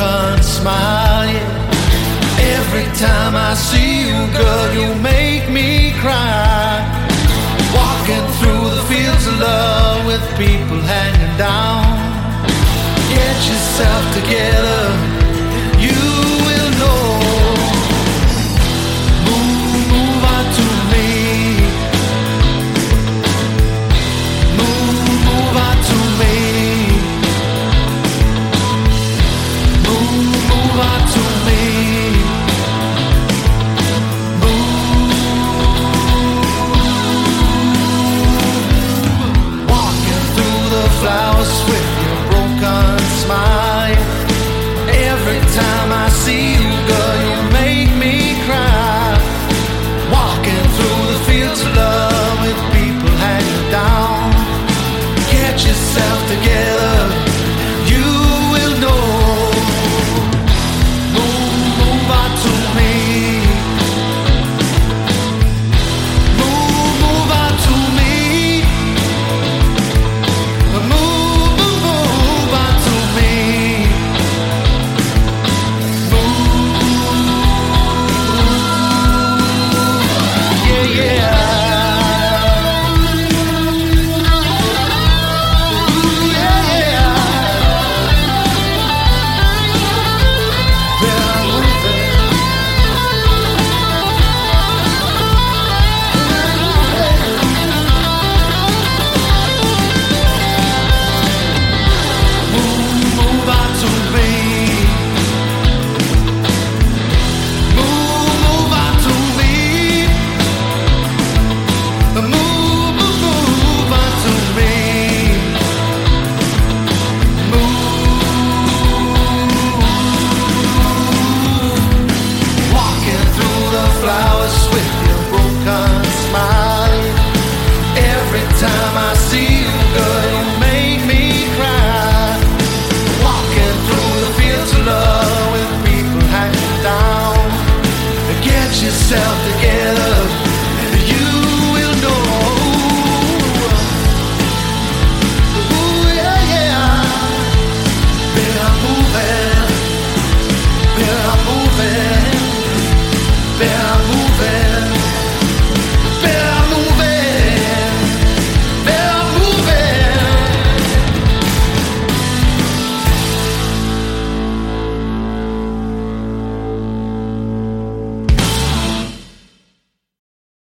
Broken smile. Every time I see you, girl, you make me cry. Walking through the fields of love with people hanging down. Get yourself together. You